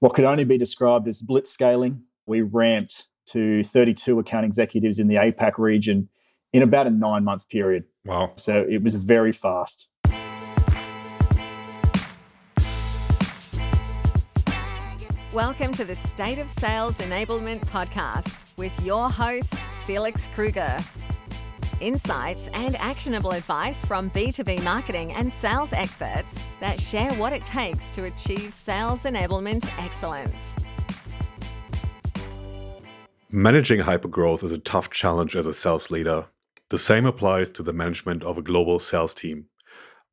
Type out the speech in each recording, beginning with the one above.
what could only be described as blitz scaling. We ramped to 32 account executives in the APAC region in about a nine month period. Wow. So it was very fast. Welcome to the State of Sales Enablement podcast with your host, Felix Krueger. Insights and actionable advice from B2B marketing and sales experts that share what it takes to achieve sales enablement excellence. Managing hypergrowth is a tough challenge as a sales leader. The same applies to the management of a global sales team.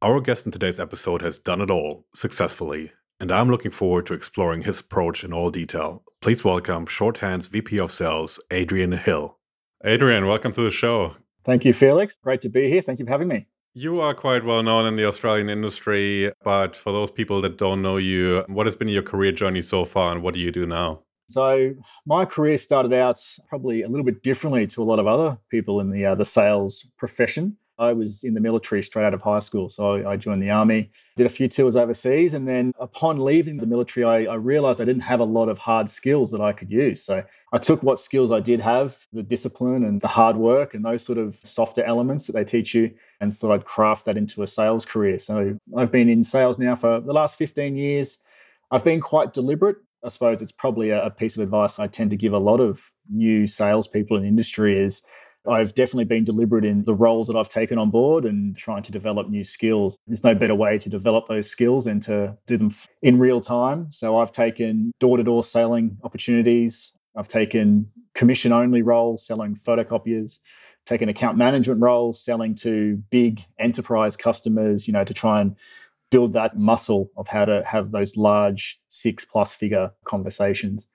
Our guest in today's episode has done it all successfully and I'm looking forward to exploring his approach in all detail. Please welcome Shorthand's VP of Sales, Adrian Hill. Adrian, welcome to the show. Thank you, Felix. Great to be here. Thank you for having me. You are quite well known in the Australian industry, but for those people that don't know you, what has been your career journey so far and what do you do now? So, my career started out probably a little bit differently to a lot of other people in the uh, the sales profession. I was in the military straight out of high school. So I joined the army, did a few tours overseas. And then upon leaving the military, I, I, realized I didn't have a lot of hard skills that I could use. So I took what skills I did have, the discipline and the hard work and those sort of softer elements that they teach you, and thought I'd craft that into a sales career. So I've been in sales now for the last 15 years. I've been quite deliberate. I suppose it's probably a, piece of advice I tend to give a lot of new salespeople in the industry is I've definitely been deliberate in the roles that I've taken on board and trying to develop new skills. There's no better way to develop those skills than to do them in real time. So I've taken door to door selling opportunities. I've taken commission only roles selling photocopiers, taken account management roles selling to big enterprise customers, you know, to try and build that muscle of how to have those large six plus figure conversations.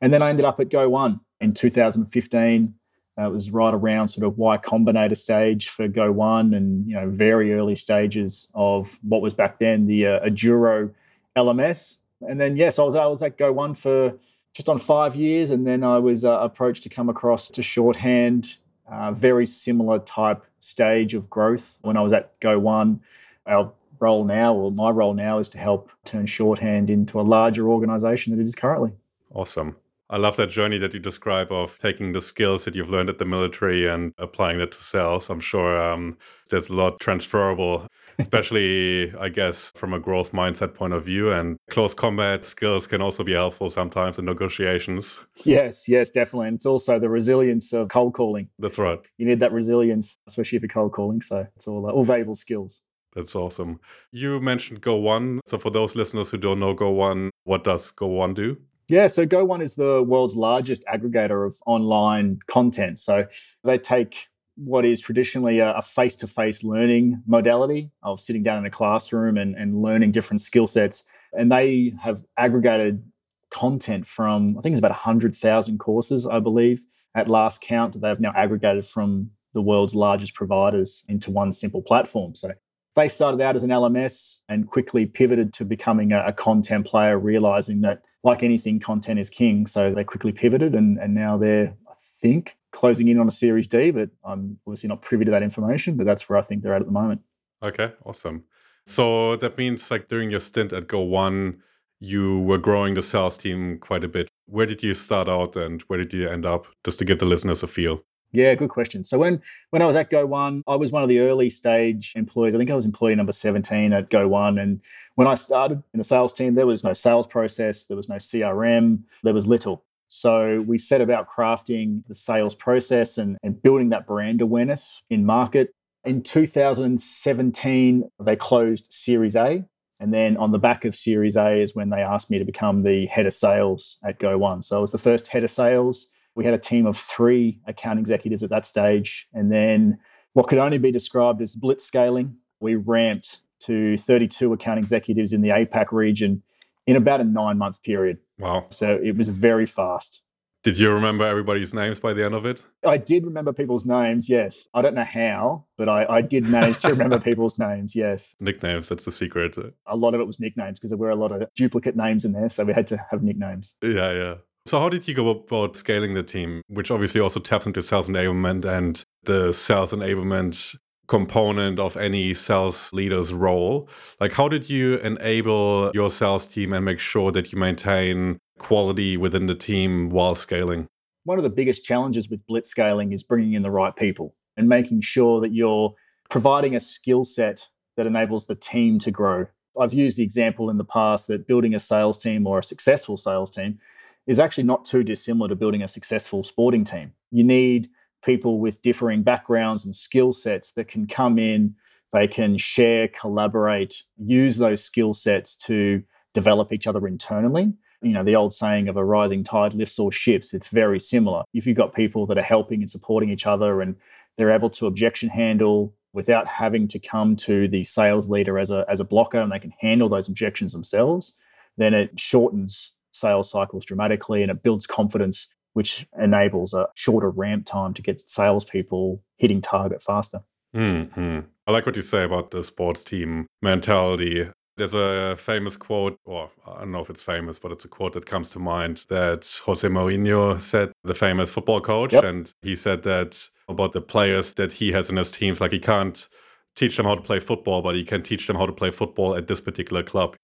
And then I ended up at Go One in 2015 it was right around sort of Y Combinator stage for Go One, and you know very early stages of what was back then the uh, Aduro LMS. And then yes, I was I was at Go One for just on five years, and then I was uh, approached to come across to Shorthand. Uh, very similar type stage of growth when I was at Go One. Our role now, or my role now, is to help turn Shorthand into a larger organization than it is currently. Awesome. I love that journey that you describe of taking the skills that you've learned at the military and applying that to sales. I'm sure um, there's a lot transferable, especially, I guess, from a growth mindset point of view. And close combat skills can also be helpful sometimes in negotiations. Yes, yes, definitely. And it's also the resilience of cold calling. That's right. You need that resilience, especially if you're cold calling. So it's all, all valuable skills. That's awesome. You mentioned Go One. So for those listeners who don't know Go One, what does Go One do? Yeah, so Go One is the world's largest aggregator of online content. So they take what is traditionally a face to face learning modality of sitting down in a classroom and, and learning different skill sets. And they have aggregated content from, I think it's about 100,000 courses, I believe, at last count. They have now aggregated from the world's largest providers into one simple platform. So they started out as an LMS and quickly pivoted to becoming a, a content player, realizing that like anything, content is king. So they quickly pivoted and, and now they're, I think, closing in on a Series D, but I'm obviously not privy to that information, but that's where I think they're at at the moment. Okay, awesome. So that means like during your stint at Go One, you were growing the sales team quite a bit. Where did you start out and where did you end up? Just to give the listeners a feel. Yeah, good question. So when when I was at Go One, I was one of the early stage employees. I think I was employee number 17 at Go One. And when I started in the sales team, there was no sales process, there was no CRM, there was little. So we set about crafting the sales process and, and building that brand awareness in market. In 2017, they closed Series A. And then on the back of Series A is when they asked me to become the head of sales at Go One. So I was the first head of sales we had a team of three account executives at that stage. And then what could only be described as blitz scaling, we ramped to 32 account executives in the APAC region in about a nine month period. Wow. So it was very fast. Did you remember everybody's names by the end of it? I did remember people's names, yes. I don't know how, but I, I did manage to remember people's names, yes. Nicknames, that's the secret. A lot of it was nicknames because there were a lot of duplicate names in there. So we had to have nicknames. Yeah, yeah. So, how did you go about scaling the team, which obviously also taps into sales enablement and the sales enablement component of any sales leader's role. Like, how did you enable your sales team and make sure that you maintain quality within the team while scaling? One of the biggest challenges with blitz scaling is bringing in the right people and making sure that you're providing a skill set that enables the team to grow. I've used the example in the past that building a sales team or a successful sales team is actually not too dissimilar to building a successful sporting team. You need people with differing backgrounds and skill sets that can come in, they can share, collaborate, use those skill sets to develop each other internally. You know, the old saying of a rising tide lifts all ships, it's very similar. If you've got people that are helping and supporting each other and they're able to objection handle without having to come to the sales leader as a, as a blocker and they can handle those objections themselves, then it shortens sales cycles dramatically and it builds confidence, which enables a shorter ramp time to get salespeople hitting target faster. Mm-hmm. I like what you say about the sports team mentality. There's a famous quote, or I don't know if it's famous, but it's a quote that comes to mind that Jose Mourinho said, the famous football coach. Yep. And he said that about the players that he has in his teams. Like he can't teach them how to play football, but he can teach them how to play football at this particular club.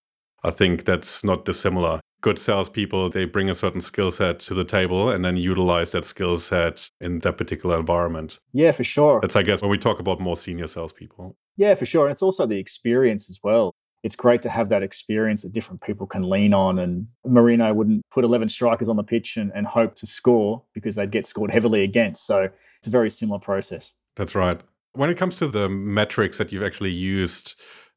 I think that's not dissimilar. Good salespeople, they bring a certain skill set to the table and then utilize that skill set in that particular environment. Yeah, for sure. That's, I guess, when we talk about more senior salespeople. Yeah, for sure. And it's also the experience as well. It's great to have that experience that different people can lean on. And Mourinho wouldn't put 11 strikers on the pitch and, and hope to score because they'd get scored heavily against. So it's a very similar process. That's right. When it comes to the metrics that you've actually used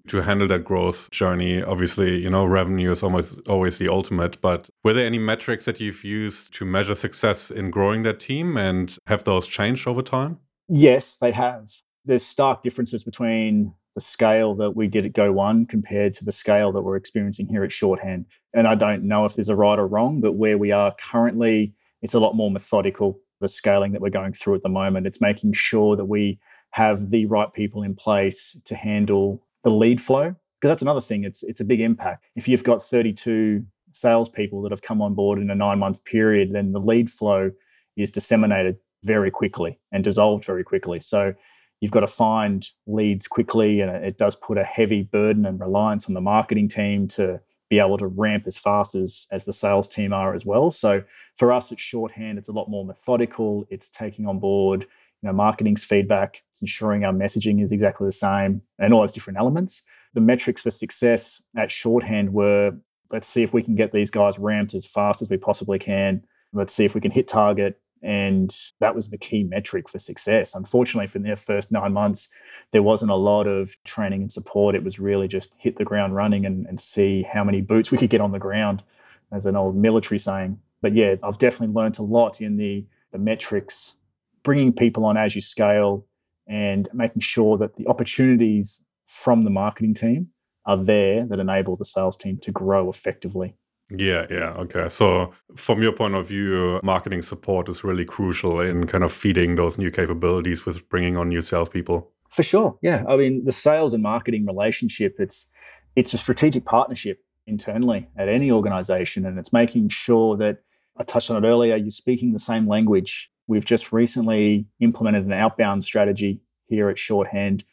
to handle that growth journey, obviously, you know, revenue is almost always the ultimate. But were there any metrics that you've used to measure success in growing that team and have those changed over time? Yes, they have. There's stark differences between the scale that we did at Go One compared to the scale that we're experiencing here at Shorthand. And I don't know if there's a right or wrong, but where we are currently, it's a lot more methodical. The scaling that we're going through at the moment, it's making sure that we have the right people in place to handle the lead flow. Because that's another thing, it's it's a big impact. If you've got 32 salespeople that have come on board in a nine month period, then the lead flow is disseminated very quickly and dissolved very quickly. So you've got to find leads quickly, and it does put a heavy burden and reliance on the marketing team to be able to ramp as fast as as the sales team are as well. So for us, it's shorthand. It's a lot more methodical. It's taking on board you know marketing's feedback. It's ensuring our messaging is exactly the same, and all those different elements. The metrics for success at shorthand were let's see if we can get these guys ramped as fast as we possibly can. Let's see if we can hit target and that was the key metric for success. Unfortunately, for their first nine months, there wasn't a lot of training and support. It was really just hit the ground running and, and see how many boots we could get on the ground, as an old military saying. But yeah, I've definitely learned a lot in the, the metrics, bringing people on as you scale and making sure that the opportunities from the marketing team are there that enable the sales team to grow effectively. Yeah, yeah. Okay. So, from your point of view, marketing support is really crucial in kind of feeding those new capabilities with bringing on new salespeople. For sure. Yeah. I mean, the sales and marketing relationship, it's it's a strategic partnership internally at any organization. And it's making sure that I touched on it earlier, you're speaking the same language. We've just recently implemented an outbound strategy here at Shorthand.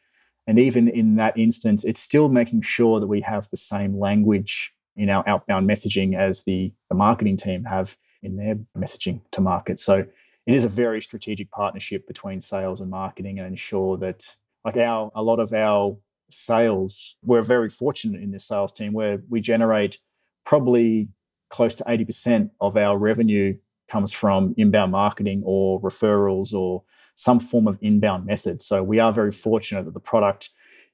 And even in that instance, it's still making sure that we have the same language in our outbound messaging as the, the marketing team have in their messaging to market. So it is a very strategic partnership between sales and marketing and ensure that like our a lot of our sales, we're very fortunate in this sales team where we generate probably close to 80% of our revenue comes from inbound marketing or referrals or some form of inbound method. So we are very fortunate that the product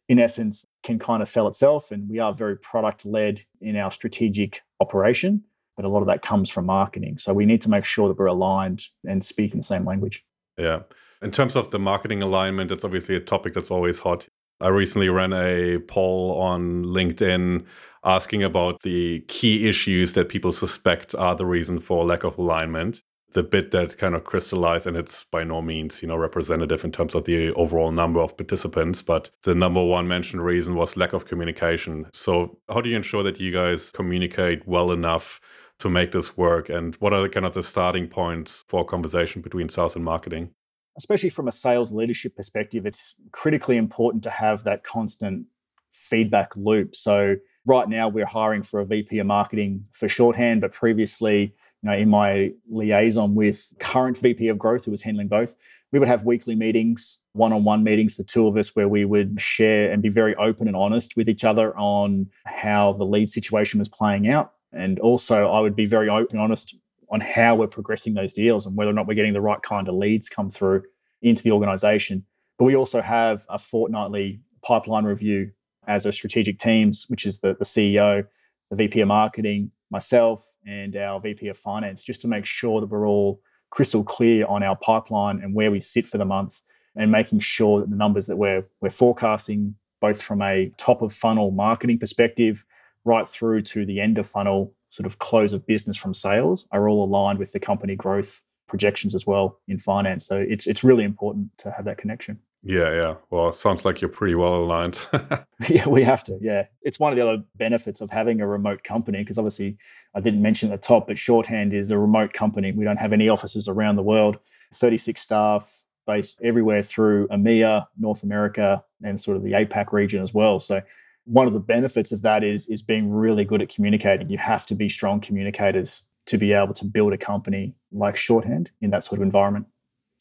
in essence can kind of sell itself and we are very product led in our strategic operation but a lot of that comes from marketing. So we need to make sure that we're aligned and speak in the same language. Yeah. In terms of the marketing alignment it's obviously a topic that's always hot. I recently ran a poll on linkedin asking about the key issues that people suspect are the reason for lack of alignment the bit that kind of crystallized and it's by no means you know representative in terms of the overall number of participants but the number one mentioned reason was lack of communication. So how do you ensure that you guys communicate well enough to make this work? And what are the kind of the starting points for conversation between sales and marketing? Especially from a sales leadership perspective, it's critically important to have that constant feedback loop. So right now we're hiring for a VP of marketing for shorthand, but previously, you know, in my liaison with current VP of growth who was handling both, we would have weekly meetings, one-on-one meetings, the two of us, where we would share and be very open and honest with each other on how the lead situation was playing out. And also I would be very open and honest on how we're progressing those deals and whether or not we're getting the right kind of leads come through into the organization. But we also have a fortnightly pipeline review as a strategic teams, which is the, the CEO, the VP of marketing, myself, and our VP of finance, just to make sure that we're all crystal clear on our pipeline and where we sit for the month and making sure that the numbers that we're we're forecasting both from a top of funnel marketing perspective right through to the end of funnel sort of close of business from sales are all aligned with the company growth projections as well in finance. So it's it's really important to have that connection. Yeah, yeah. Well, sounds like you're pretty well aligned. yeah, we have to. Yeah. It's one of the other benefits of having a remote company because obviously I didn't mention at the top, but Shorthand is a remote company. We don't have any offices around the world, 36 staff based everywhere through EMEA, North America, and sort of the APAC region as well. So one of the benefits of that is is being really good at communicating. You have to be strong communicators to be able to build a company like Shorthand in that sort of environment.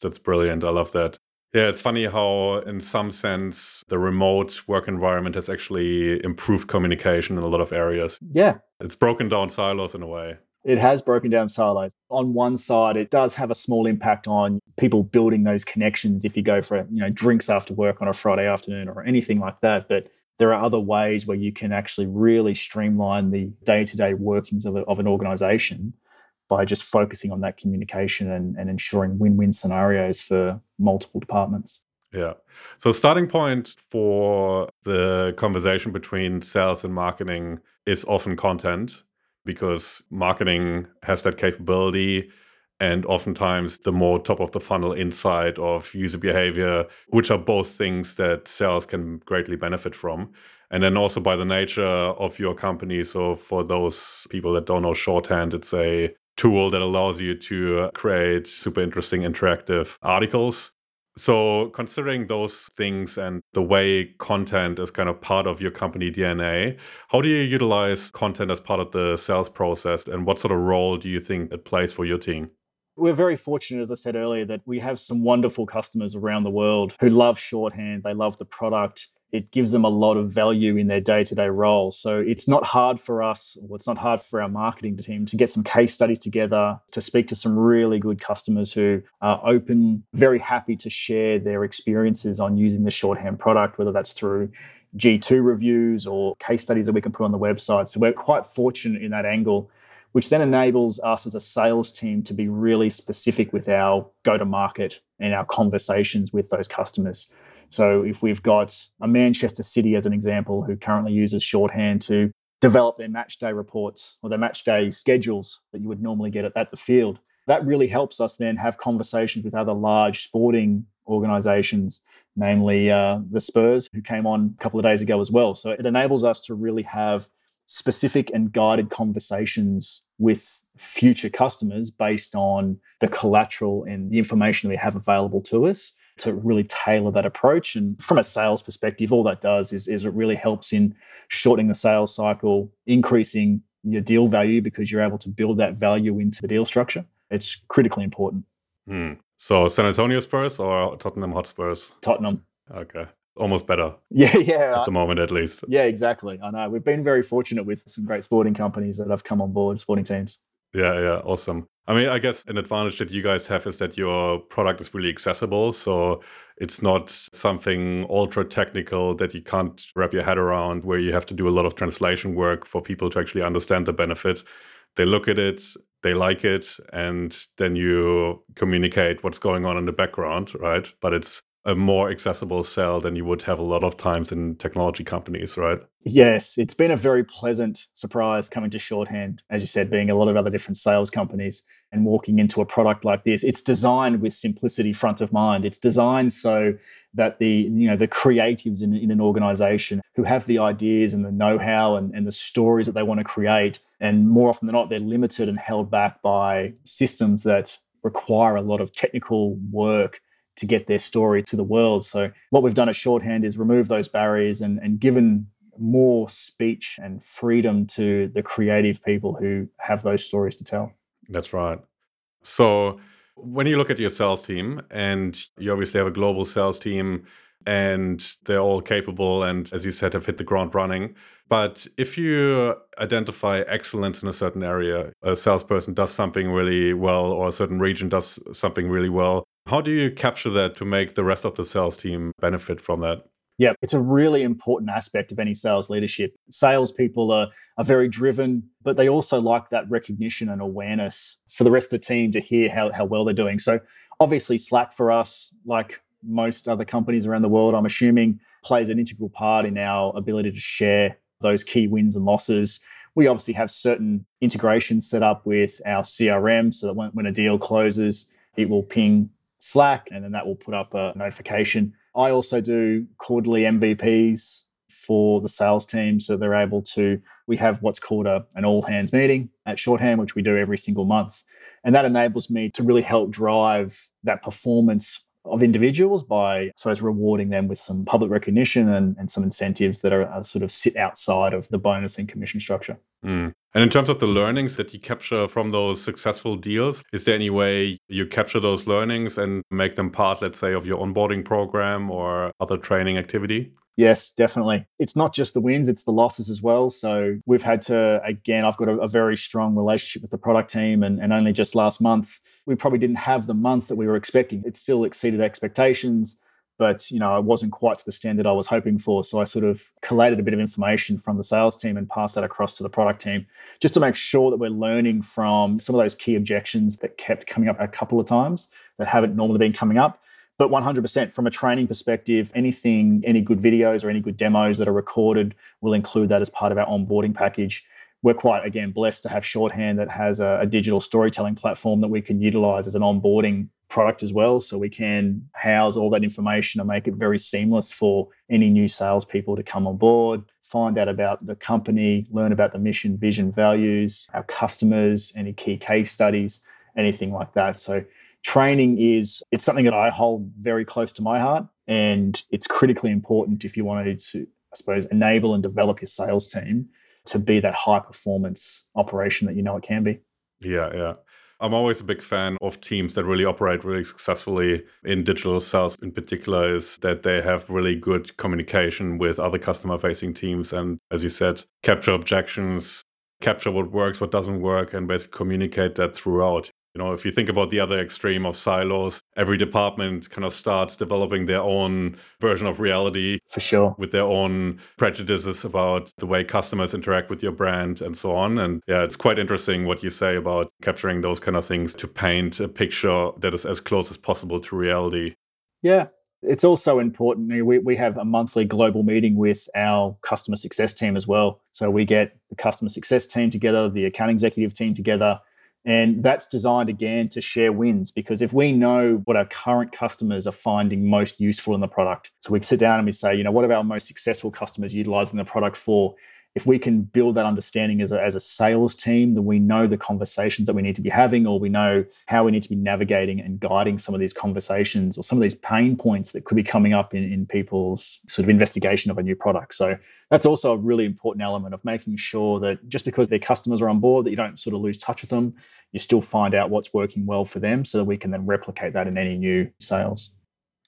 That's brilliant. I love that. Yeah, it's funny how, in some sense, the remote work environment has actually improved communication in a lot of areas. Yeah. It's broken down silos in a way. It has broken down silos. On one side, it does have a small impact on people building those connections if you go for, you know, drinks after work on a Friday afternoon or anything like that. But there are other ways where you can actually really streamline the day-to-day workings of, a, of an organization by just focusing on that communication and, and ensuring win-win scenarios for multiple departments. Yeah. So starting point for the conversation between sales and marketing is often content because marketing has that capability and oftentimes the more top of the funnel insight of user behavior, which are both things that sales can greatly benefit from. And then also by the nature of your company. So for those people that don't know shorthand, it's a tool that allows you to uh, create super interesting interactive articles. So, considering those things and the way content is kind of part of your company DNA, how do you utilize content as part of the sales process? And what sort of role do you think it plays for your team? We're very fortunate, as I said earlier, that we have some wonderful customers around the world who love shorthand, they love the product it gives them a lot of value in their day-to-day role. So it's not hard for us or it's not hard for our marketing team to get some case studies together to speak to some really good customers who are open very happy to share their experiences on using the shorthand product whether that's through g2 reviews or case studies that we can put on the website. So we're quite fortunate in that angle which then enables us as a sales team to be really specific with our go to market and our conversations with those customers so if we've got a Manchester City as an example who currently uses shorthand to develop their match day reports or their match day schedules that you would normally get at, at the field, that really helps us then have conversations with other large sporting organizations, namely uh, the Spurs, who came on a couple of days ago as well. So it enables us to really have specific and guided conversations with future customers based on the collateral and the information we have available to us to really tailor that approach. And from a sales perspective, all that does is, is it really helps in shortening the sales cycle, increasing your deal value because you're able to build that value into the deal structure. It's critically important. Hmm. So San Antonio Spurs or Tottenham Hotspurs? Tottenham. Okay. Almost better. Yeah, yeah. At the moment, at least. Yeah, exactly. I know. We've been very fortunate with some great sporting companies that have come on board, sporting teams. Yeah, yeah, awesome. I mean, I guess an advantage that you guys have is that your product is really accessible. So it's not something ultra technical that you can't wrap your head around, where you have to do a lot of translation work for people to actually understand the benefit. They look at it, they like it, and then you communicate what's going on in the background, right? But it's a more accessible sell than you would have a lot of times in technology companies, right? Yes, it's been a very pleasant surprise coming to Shorthand, as you said, being a lot of other different sales companies and walking into a product like this. It's designed with simplicity front of mind. It's designed so that the you know the creatives in, in an organization who have the ideas and the know-how and, and the stories that they want to create, and more often than not, they're limited and held back by systems that require a lot of technical work to get their story to the world. So what we've done at Shorthand is remove those barriers and, and given more speech and freedom to the creative people who have those stories to tell. That's right. So when you look at your sales team and you obviously have a global sales team and they're all capable and as you said have hit the ground running but if you identify excellence in a certain area a salesperson does something really well or a certain region does something really well how do you capture that to make the rest of the sales team benefit from that yeah, it's a really important aspect of any sales leadership. Salespeople are, are very driven, but they also like that recognition and awareness for the rest of the team to hear how, how well they're doing. So, obviously, Slack for us, like most other companies around the world, I'm assuming, plays an integral part in our ability to share those key wins and losses. We obviously have certain integrations set up with our CRM so that when, when a deal closes, it will ping Slack and then that will put up a notification I also do quarterly MVPs for the sales team. So they're able to, we have what's called a, an all hands meeting at Shorthand, which we do every single month. And that enables me to really help drive that performance of individuals by, I suppose, rewarding them with some public recognition and, and some incentives that are, are, sort of sit outside of the bonus and commission structure. Mm. And in terms of the learnings that you capture from those successful deals, is there any way you capture those learnings and make them part, let's say, of your onboarding program or other training activity? Yes, definitely. It's not just the wins, it's the losses as well. So we've had to, again, I've got a, a, very strong relationship with the product team. And, and only just last month, we probably didn't have the month that we were expecting. It still exceeded expectations, but you know, it wasn't quite to the standard I was hoping for. So I sort of collated a bit of information from the sales team and passed that across to the product team just to make sure that we're learning from some of those key objections that kept coming up a couple of times that haven't normally been coming up but 100% from a training perspective, anything, any good videos or any good demos that are recorded, we'll include that as part of our onboarding package. We're quite, again, blessed to have Shorthand that has a, a digital storytelling platform that we can utilize as an onboarding product as well. So we can house all that information and make it very seamless for any new salespeople to come on board, find out about the company, learn about the mission, vision, values, our customers, any key case studies, anything like that. So training is it's something that I hold very close to my heart and it's critically important if you wanted to I suppose enable and develop your sales team to be that high performance operation that you know it can be. Yeah, yeah. I'm always a big fan of teams that really operate really successfully in digital sales in particular is that they have really good communication with other customer facing teams and as you said capture objections capture what works what doesn't work and basically communicate that throughout you know, if you think about the other extreme of silos, every department kind of starts developing their own version of reality. For sure. With their own prejudices about the way customers interact with your brand and so on. And yeah, it's quite interesting what you say about capturing those kind of things to paint a picture that is as close as possible to reality. Yeah, it's also important. We, we have a monthly global meeting with our customer success team as well. So we get the customer success team together, the account executive team together, and that's designed again to share wins because if we know what our current customers are finding most useful in the product, so we sit down and we say, you know, what are our most successful customers utilizing the product for? If we can build that understanding as a, as a sales team, then we know the conversations that we need to be having, or we know how we need to be navigating and guiding some of these conversations or some of these pain points that could be coming up in, in people's sort of investigation of a new product. So that's also a really important element of making sure that just because their customers are on board, that you don't sort of lose touch with them. You still find out what's working well for them so that we can then replicate that in any new sales.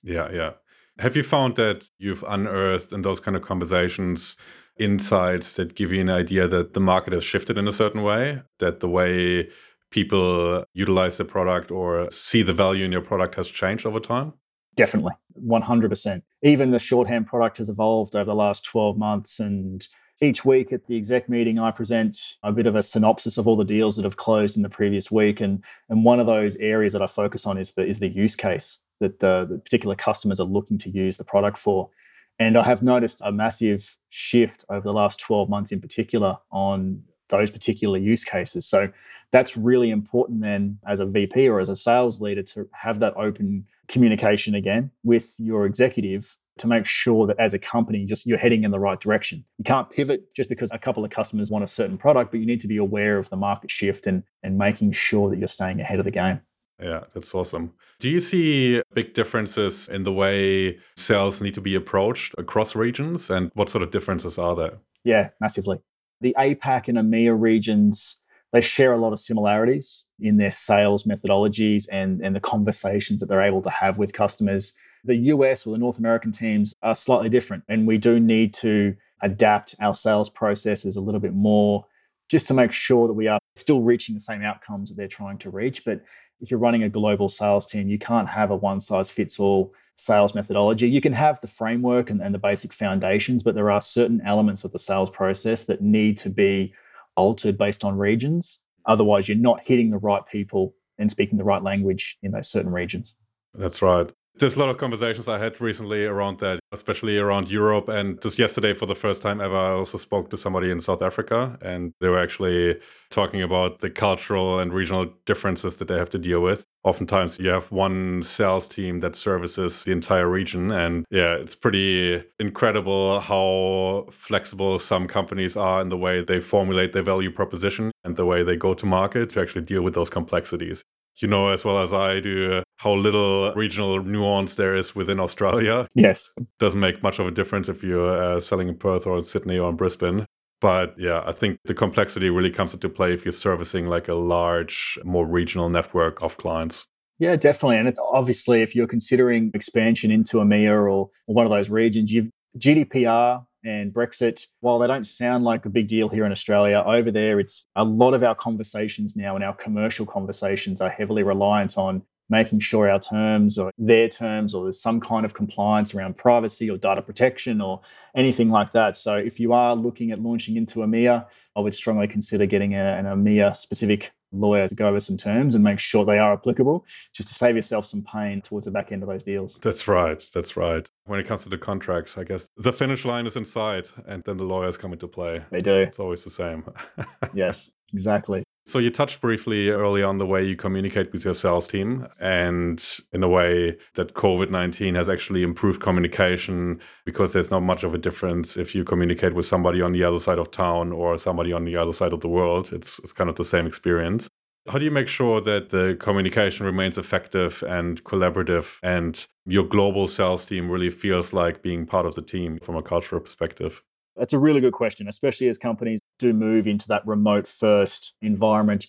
Yeah, yeah. Have you found that you've unearthed in those kind of conversations insights that give you an idea that the market has shifted in a certain way, that the way people utilize the product or see the value in your product has changed over time? Definitely, 100%. Even the shorthand product has evolved over the last 12 months. And each week at the exec meeting, I present a bit of a synopsis of all the deals that have closed in the previous week. And, and one of those areas that I focus on is the, is the use case that the, the particular customers are looking to use the product for. And I have noticed a massive shift over the last 12 months in particular on those particular use cases. So that's really important then as a VP or as a sales leader to have that open communication again with your executive to make sure that as a company just you're heading in the right direction. You can't pivot just because a couple of customers want a certain product, but you need to be aware of the market shift and and making sure that you're staying ahead of the game. Yeah, that's awesome. Do you see big differences in the way sales need to be approached across regions? And what sort of differences are there? Yeah, massively. The APAC and EMEA regions, they share a lot of similarities in their sales methodologies and, and the conversations that they're able to have with customers. The US or the North American teams are slightly different, and we do need to adapt our sales processes a little bit more just to make sure that we are still reaching the same outcomes that they're trying to reach. But if you're running a global sales team, you can't have a one size fits all sales methodology. You can have the framework and, and, the basic foundations, but there are certain elements of the sales process that need to be altered based on regions. Otherwise, you're not hitting the right people and speaking the right language in those certain regions. That's right. There's a lot of conversations I had recently around that, especially around Europe. And just yesterday, for the first time ever, I also spoke to somebody in South Africa, and they were actually talking about the cultural and regional differences that they have to deal with. Oftentimes, you have one sales team that services the entire region. And yeah, it's pretty incredible how flexible some companies are in the way they formulate their value proposition and the way they go to market to actually deal with those complexities you know as well as I do how little regional nuance there is within Australia. Yes. Doesn't make much of a difference if you're uh, selling in Perth or in Sydney or in Brisbane. But yeah, I think the complexity really comes into play if you're servicing like a large, more regional network of clients. Yeah, definitely. And obviously, if you're considering expansion into EMEA or, or one of those regions, you've GDPR and Brexit, while they don't sound like a big deal here in Australia, over there, it's a lot of our conversations now and our commercial conversations are heavily reliant on making sure our terms or their terms or there's some kind of compliance around privacy or data protection or anything like that. So if you are looking at launching into EMEA, I would strongly consider getting a, an EMEA specific lawyer to go over some terms and make sure they are applicable, just to save yourself some pain towards the back end of those deals. That's right. That's right. When it comes to the contracts, I guess the finish line is in sight and then the lawyers come into play. They do. It's always the same. yes, exactly. So you touched briefly early on the way you communicate with your sales team and in a way that COVID-19 has actually improved communication because there's not much of a difference if you communicate with somebody on the other side of town or somebody on the other side of the world. It's it's kind of the same experience. How do you make sure that the communication remains effective and collaborative and your global sales team really feels like being part of the team from a cultural perspective? That's a really good question, especially as companies do move into that remote first environment.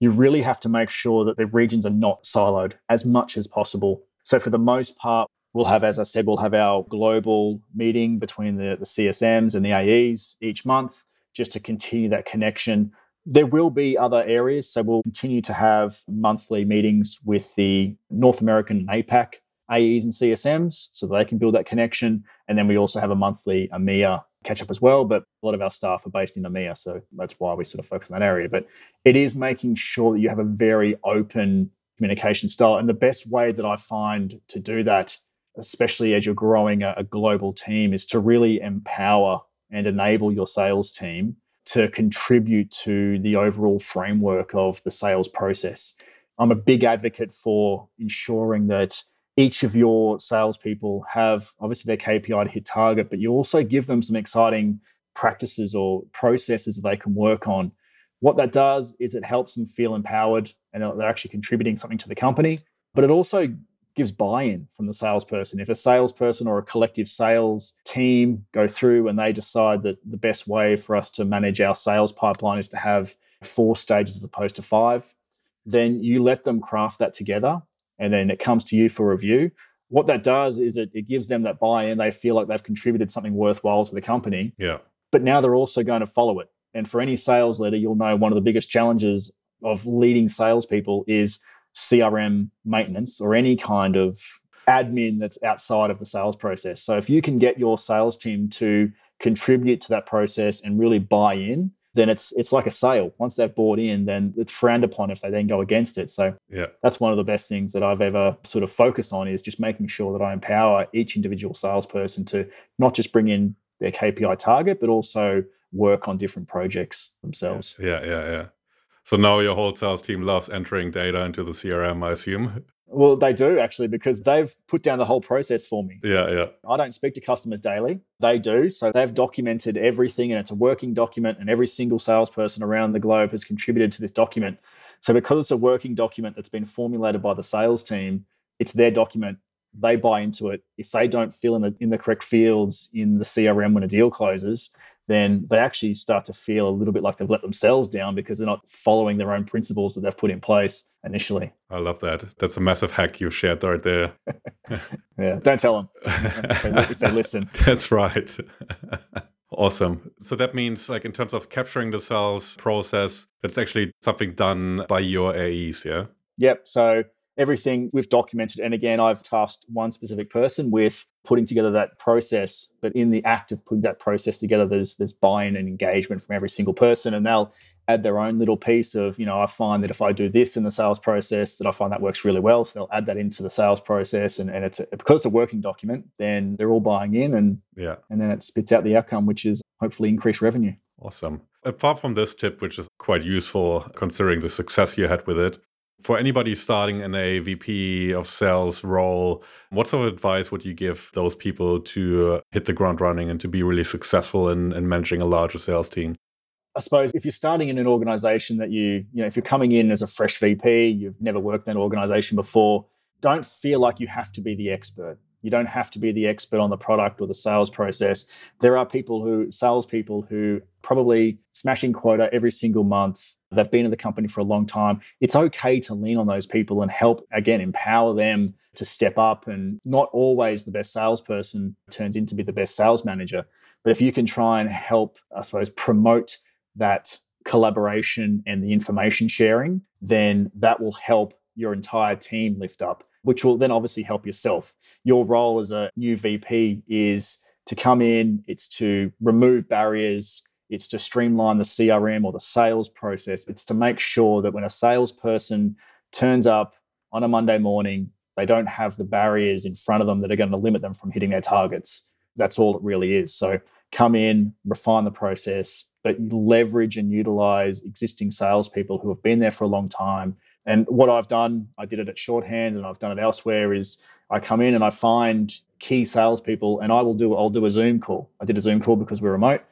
You really have to make sure that the regions are not siloed as much as possible. So, for the most part, we'll have, as I said, we'll have our global meeting between the, the CSMs and the AEs each month just to continue that connection. There will be other areas. So, we'll continue to have monthly meetings with the North American and APAC AEs and CSMs so they can build that connection. And then we also have a monthly EMEA catch up as well. But a lot of our staff are based in EMEA, so that's why we sort of focus on that area. But it is making sure that you have a very open communication style. And the best way that I find to do that, especially as you're growing a, a global team, is to really empower and enable your sales team to contribute to the overall framework of the sales process. I'm a big advocate for ensuring that each of your salespeople have obviously their KPI to hit target, but you also give them some exciting practices or processes that they can work on. What that does is it helps them feel empowered and they're actually contributing something to the company, but it also gives buy-in from the salesperson. If a salesperson or a collective sales team go through and they decide that the best way for us to manage our sales pipeline is to have four stages as opposed to five, then you let them craft that together and then it comes to you for review. What that does is it, it gives them that buy in. They feel like they've contributed something worthwhile to the company. Yeah. But now they're also going to follow it. And for any sales leader, you'll know one of the biggest challenges of leading salespeople is CRM maintenance or any kind of admin that's outside of the sales process. So if you can get your sales team to contribute to that process and really buy in, then it's it's like a sale. Once they've bought in, then it's frowned upon if they then go against it. So yeah, that's one of the best things that I've ever sort of focused on is just making sure that I empower each individual salesperson to not just bring in their KPI target, but also work on different projects themselves. Yeah, yeah, yeah. So now your whole sales team loves entering data into the CRM, I assume. Well, they do actually because they've put down the whole process for me. Yeah, yeah. I don't speak to customers daily. They do. So they've documented everything and it's a working document, and every single salesperson around the globe has contributed to this document. So because it's a working document that's been formulated by the sales team, it's their document. They buy into it. If they don't fill in the in the correct fields in the CRM when a deal closes, then they actually start to feel a little bit like they've let themselves down because they're not following their own principles that they've put in place initially. I love that. That's a massive hack you shared right there. yeah, don't tell them if, they, listen. That's right. Awesome. So that means, like, in terms of capturing the cells process, that's actually something done by your AEs, yeah? Yep. So everything we've documented. And again, I've tasked one specific person with putting together that process. But in the act of putting that process together, there's there's buy-in and engagement from every single person. And they'll add their own little piece of, you know, I find that if I do this in the sales process, that I find that works really well. So they'll add that into the sales process. And, and it's a, because it's a working document, then they're all buying in and yeah. And then it spits out the outcome, which is hopefully increased revenue. Awesome. Apart from this tip, which is quite useful considering the success you had with it, for anybody starting in a VP of sales role, what sort of advice would you give those people to hit the ground running and to be really successful in, in managing a larger sales team? I suppose if you're starting in an organization that you, you know, if you're coming in as a fresh VP, you've never worked in an organization before, don't feel like you have to be the expert. You don't have to be the expert on the product or the sales process. There are people who, salespeople who probably smashing quota every single month. They've been in the company for a long time. It's okay to lean on those people and help, again, empower them to step up. And not always the best salesperson turns into be the best sales manager. But if you can try and help, I suppose, promote that collaboration and the information sharing, then that will help your entire team lift up, which will then obviously help yourself your role as a new VP is to come in, it's to remove barriers, it's to streamline the CRM or the sales process. It's to make sure that when a salesperson turns up on a Monday morning, they don't have the barriers in front of them that are going to limit them from hitting their targets. That's all it really is. So come in, refine the process, but leverage and utilize existing salespeople who have been there for a long time. And what I've done, I did it at shorthand and I've done it elsewhere, is I come in and I find key salespeople, and I will do I'll do a Zoom call. I did a Zoom call because we're remote,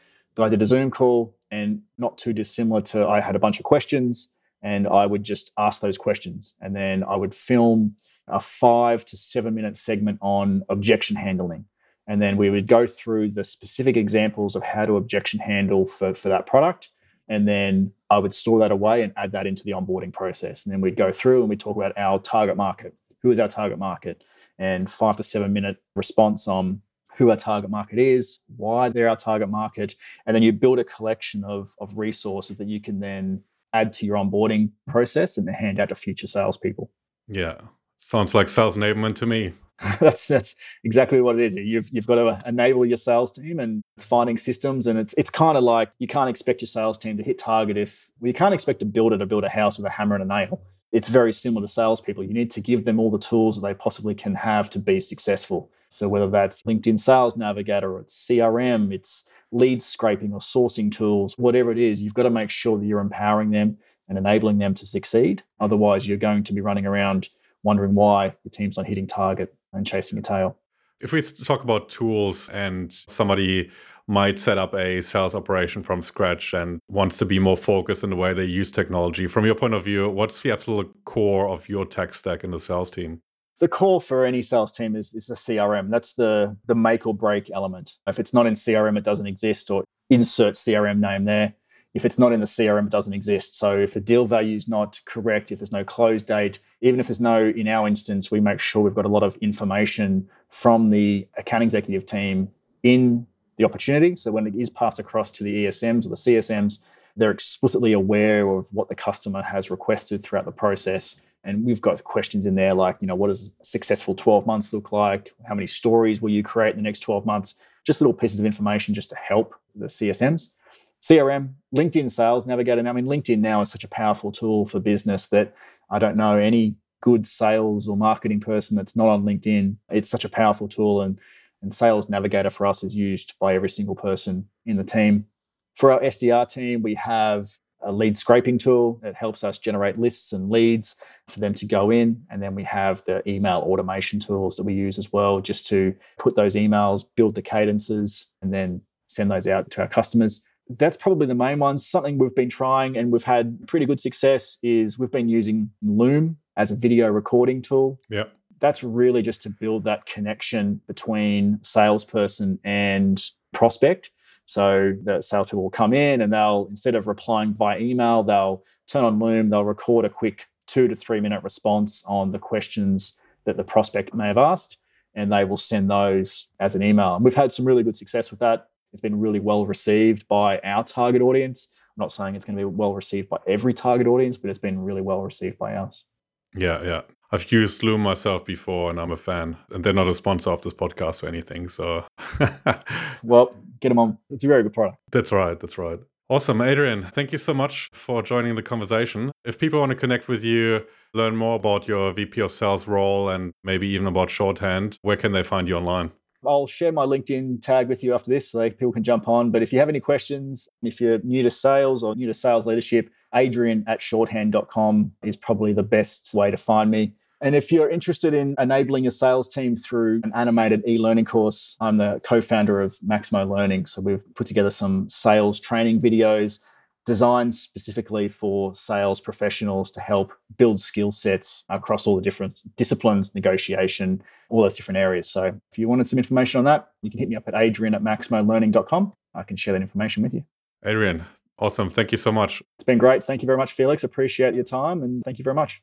but I did a Zoom call, and not too dissimilar to I had a bunch of questions, and I would just ask those questions, and then I would film a five to seven minute segment on objection handling. And then we would go through the specific examples of how to objection handle for, for that product. And then I would store that away and add that into the onboarding process. And then we'd go through and we'd talk about our target market. Who is our target market? and five to seven minute response on who our target market is, why they're our target market, and then you build a collection of, of resources that you can then add to your onboarding process and hand out to future salespeople. Yeah, sounds like sales enablement to me. that's that's exactly what it is. You've you've got to enable your sales team and it's finding systems, and it's it's kind of like you can't expect your sales team to hit target if well, you can't expect a builder to build a house with a hammer and a nail it's very similar to salespeople. You need to give them all the tools that they possibly can have to be successful. So whether that's LinkedIn Sales Navigator or it's CRM, it's lead scraping or sourcing tools, whatever it is, you've got to make sure that you're empowering them and enabling them to succeed. Otherwise, you're going to be running around wondering why the team's not hitting target and chasing a tail. If we talk about tools and somebody might set up a sales operation from scratch and wants to be more focused in the way they use technology. From your point of view, what's the absolute core of your tech stack in the sales team? The core for any sales team is, is a CRM. That's the, the make or break element. If it's not in CRM, it doesn't exist, or insert CRM name there. If it's not in the CRM, it doesn't exist. So if the deal value is not correct, if there's no close date, even if there's no, in our instance, we make sure we've got a lot of information from the account executive team in the opportunity. So when it is passed across to the ESMs or the CSMs, they're explicitly aware of what the customer has requested throughout the process. And we've got questions in there like, you know, what does a successful 12 months look like? How many stories will you create in the next 12 months? Just little pieces of information just to help the CSMs. CRM, LinkedIn Sales Navigator. Now, I mean, LinkedIn now is such a powerful tool for business that I don't know any good sales or marketing person that's not on LinkedIn. It's such a powerful tool. And and Sales Navigator for us is used by every single person in the team. For our SDR team, we have a lead scraping tool that helps us generate lists and leads for them to go in. And then we have the email automation tools that we use as well, just to put those emails, build the cadences, and then send those out to our customers. That's probably the main one. Something we've been trying and we've had pretty good success is we've been using Loom as a video recording tool. Yeah. That's really just to build that connection between salesperson and prospect. So the salespeople will come in and they'll, instead of replying via email, they'll turn on Loom, they'll record a quick two to three minute response on the questions that the prospect may have asked, and they will send those as an email. And we've had some really good success with that. It's been really well received by our target audience. I'm not saying it's going to be well received by every target audience, but it's been really well received by us. Yeah, yeah. I've used Loom myself before and I'm a fan. And they're not a sponsor of this podcast or anything. So, well, get them on. It's a very good product. That's right. That's right. Awesome. Adrian, thank you so much for joining the conversation. If people want to connect with you, learn more about your VP of sales role, and maybe even about shorthand, where can they find you online? I'll share my LinkedIn tag with you after this so people can jump on. But if you have any questions, if you're new to sales or new to sales leadership, Adrian at shorthand.com is probably the best way to find me. And if you're interested in enabling your sales team through an animated e learning course, I'm the co founder of Maximo Learning. So we've put together some sales training videos designed specifically for sales professionals to help build skill sets across all the different disciplines, negotiation, all those different areas. So if you wanted some information on that, you can hit me up at adrian at maximolearning.com. I can share that information with you. Adrian, awesome. Thank you so much. It's been great. Thank you very much, Felix. Appreciate your time and thank you very much.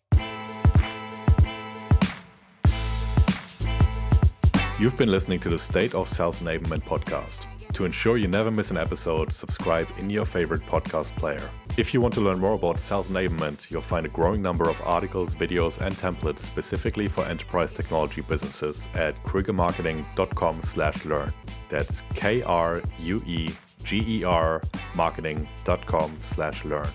You've been listening to the State of Sales Enablement podcast. To ensure you never miss an episode, subscribe in your favorite podcast player. If you want to learn more about sales enablement, you'll find a growing number of articles, videos, and templates specifically for enterprise technology businesses at kruegermarketing.com slash learn. That's K-R-U-E-G-E-R marketing.com slash learn.